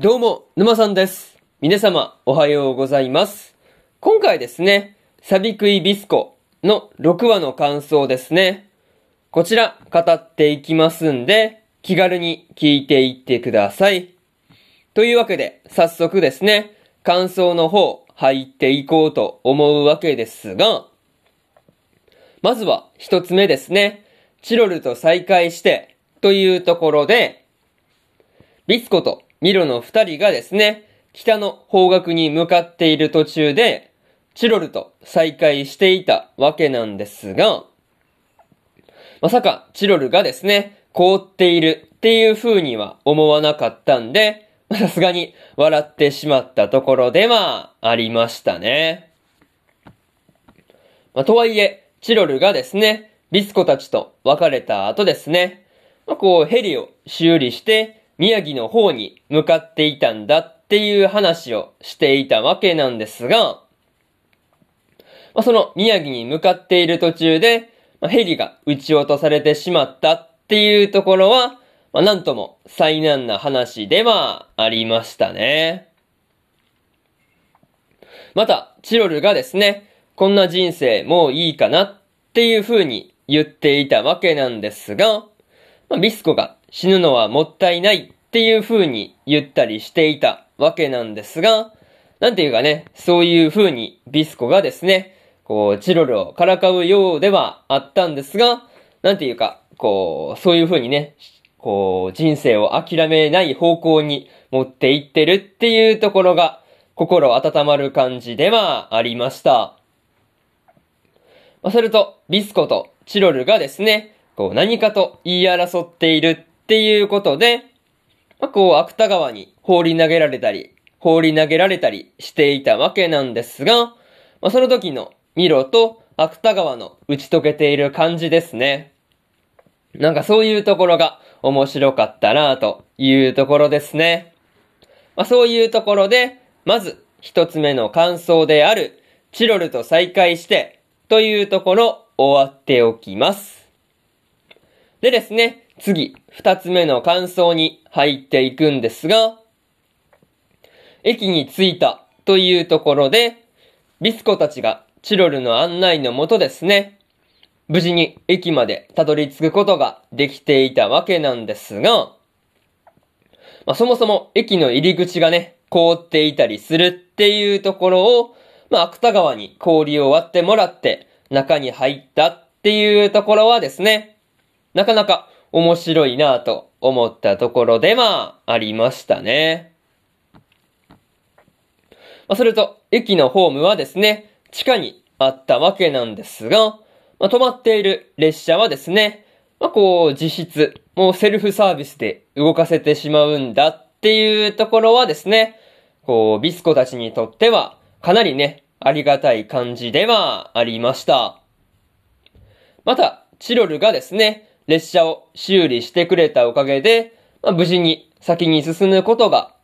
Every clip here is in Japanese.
どうも、沼さんです。皆様、おはようございます。今回ですね、サビクイビスコの6話の感想ですね。こちら、語っていきますんで、気軽に聞いていってください。というわけで、早速ですね、感想の方、入っていこうと思うわけですが、まずは一つ目ですね、チロルと再会して、というところで、ビスコとミロの二人がですね、北の方角に向かっている途中で、チロルと再会していたわけなんですが、まさかチロルがですね、凍っているっていう風には思わなかったんで、さすがに笑ってしまったところではありましたね。まあ、とはいえ、チロルがですね、ビスコたちと別れた後ですね、まあ、こうヘリを修理して宮城の方に向かっていたんだっていう話をしていたわけなんですが、まあ、その宮城に向かっている途中で、まあ、ヘリが撃ち落とされてしまったっていうところは、まあ、なんとも災難な話ではありましたね。また、チロルがですね、こんな人生もういいかなっていう風に言っていたわけなんですが、まあ、ビスコが死ぬのはもったいないっていう風に言ったりしていたわけなんですが、なんていうかね、そういう風にビスコがですね、こう、チロルをからかうようではあったんですが、なんていうか、こう、そういう風にね、こう、人生を諦めない方向に持っていってるっていうところが、心温まる感じではありました。まあ、それと、ビスコとチロルがですね、こう何かと言い争っているっていうことで、まあ、こう、芥川に放り投げられたり、放り投げられたりしていたわけなんですが、まあ、その時のミロと芥川の打ち解けている感じですね。なんかそういうところが面白かったなというところですね。まあ、そういうところで、まず一つ目の感想である、チロルと再会して、というところ終わっておきます。でですね、次、二つ目の感想に入っていくんですが、駅に着いたというところで、ビスコたちがチロルの案内のもとですね、無事に駅までたどり着くことができていたわけなんですが、まあ、そもそも駅の入り口がね、凍っていたりするっていうところを、まあ、芥川に氷を割ってもらって中に入ったっていうところはですね、なかなか面白いなぁと思ったところではありましたね。まあ、それと、駅のホームはですね、地下にあったわけなんですが、まあ、止まっている列車はですね、まあ、こう、実質、もうセルフサービスで動かせてしまうんだっていうところはですね、こう、ビスコたちにとっては、かなりね、ありがたい感じではありました。また、チロルがですね、列車を修理してくれたおかげで、まあ、無事に先に進むことが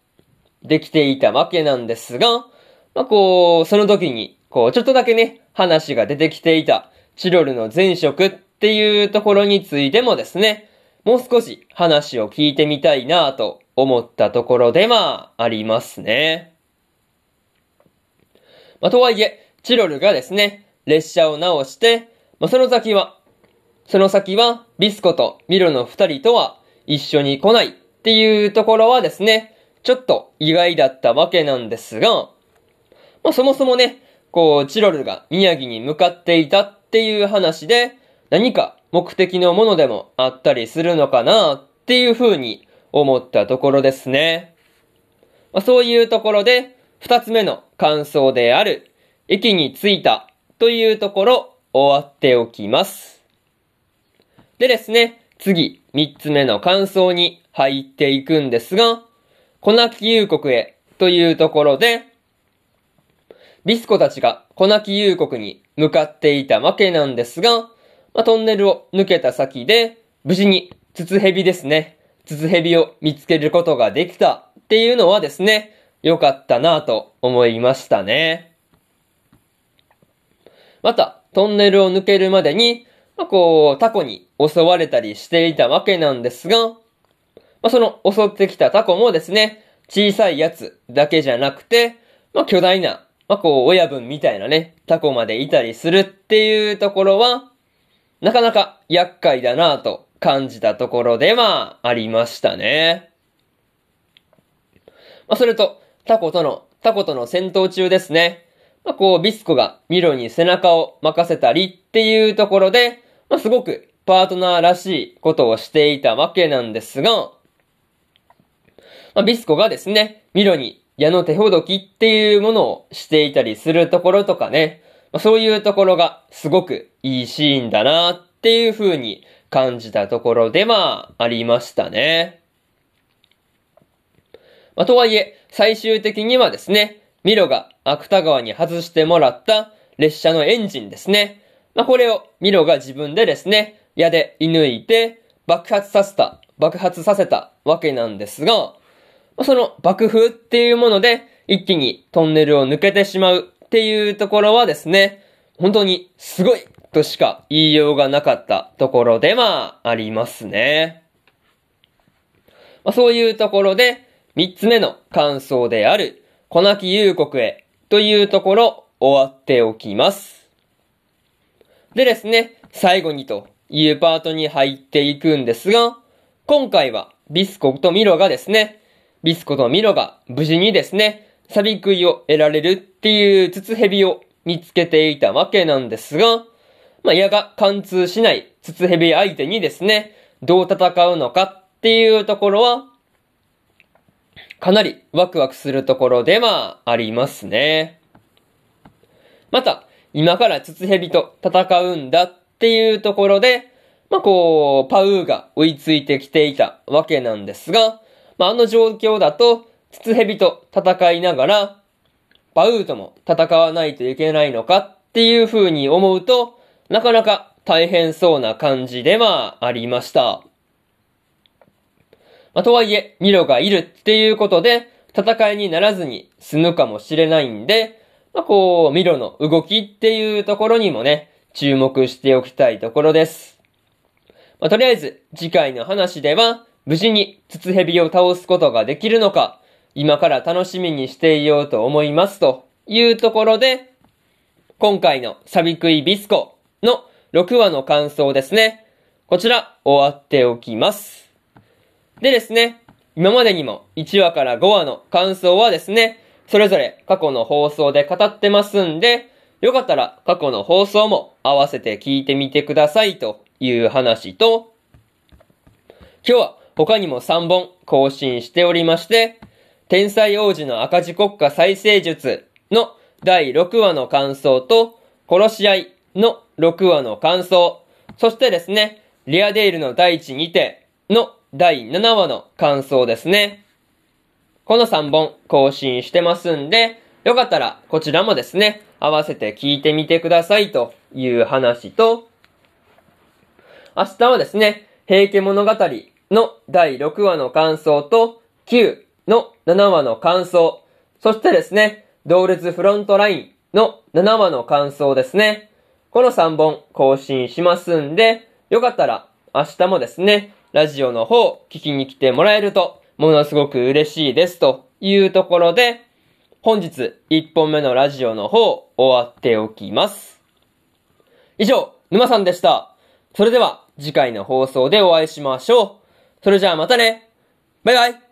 できていたわけなんですが、まあ、こう、その時に、こう、ちょっとだけね、話が出てきていた、チロルの前職っていうところについてもですね、もう少し話を聞いてみたいなと思ったところではありますね。まあ、とはいえ、チロルがですね、列車を直して、まあ、その先は、その先は、ビスコとミロの二人とは一緒に来ないっていうところはですね、ちょっと意外だったわけなんですが、まあ、そもそもね、こう、チロルが宮城に向かっていたっていう話で、何か目的のものでもあったりするのかなっていう風に思ったところですね。まあ、そういうところで、二つ目の感想である、駅に着いたというところ終わっておきます。でですね、次、三つ目の感想に入っていくんですが、コナキ遊国へというところで、ビスコたちがコナキ遊国に向かっていたわけなんですが、まあ、トンネルを抜けた先で、無事にツツヘビですね。ツツヘビを見つけることができたっていうのはですね、良かったなぁと思いましたね。また、トンネルを抜けるまでに、まあ、こう、タコに襲われたりしていたわけなんですが、まあ、その襲ってきたタコもですね、小さいやつだけじゃなくて、まあ巨大な、まあこう親分みたいなね、タコまでいたりするっていうところは、なかなか厄介だなぁと感じたところではありましたね。まあそれと、タコとの、タコとの戦闘中ですね。まあこう、ビスコがミロに背中を任せたりっていうところで、まあすごくパートナーらしいことをしていたわけなんですが、まあ、ビスコがですね、ミロに矢の手ほどきっていうものをしていたりするところとかね、まあ、そういうところがすごくいいシーンだなっていう風に感じたところではありましたね。まあ、とはいえ、最終的にはですね、ミロが芥川に外してもらった列車のエンジンですね。まあ、これをミロが自分でですね、矢で射抜いて爆発させた、爆発させたわけなんですが、その爆風っていうもので一気にトンネルを抜けてしまうっていうところはですね、本当にすごいとしか言いようがなかったところではありますね。まあ、そういうところで三つ目の感想である粉木幽国へというところ終わっておきます。でですね、最後にというパートに入っていくんですが、今回はビスコとミロがですね、ビスコとミロが無事にですね、サビ食いを得られるっていう筒蛇を見つけていたわけなんですが、まあ、矢が貫通しない筒蛇相手にですね、どう戦うのかっていうところは、かなりワクワクするところではありますね。また、今から筒蛇と戦うんだっていうところで、まあ、こう、パウーが追いついてきていたわけなんですが、まあ、あの状況だと、筒蛇と戦いながら、パウーとも戦わないといけないのかっていう風に思うと、なかなか大変そうな感じではありました。まあ、とはいえ、ミロがいるっていうことで、戦いにならずに済むかもしれないんで、まあ、こう、ミロの動きっていうところにもね、注目しておきたいところです。まあ、とりあえず、次回の話では、無事に筒蛇を倒すことができるのか、今から楽しみにしていようと思いますというところで、今回のサビクイビスコの6話の感想ですね。こちら終わっておきます。でですね、今までにも1話から5話の感想はですね、それぞれ過去の放送で語ってますんで、よかったら過去の放送も合わせて聞いてみてくださいという話と、今日は他にも3本更新しておりまして、天才王子の赤字国家再生術の第6話の感想と、殺し合いの6話の感想、そしてですね、リアデイルの第一にての第7話の感想ですね。この3本更新してますんで、よかったらこちらもですね、合わせて聞いてみてくださいという話と、明日はですね、平家物語の第6話の感想と、9の7話の感想、そしてですね、同列フロントラインの7話の感想ですね。この3本更新しますんで、よかったら明日もですね、ラジオの方聞きに来てもらえると、ものすごく嬉しいですというところで、本日1本目のラジオの方終わっておきます。以上、沼さんでした。それでは次回の放送でお会いしましょう。それじゃあまたねバイバイ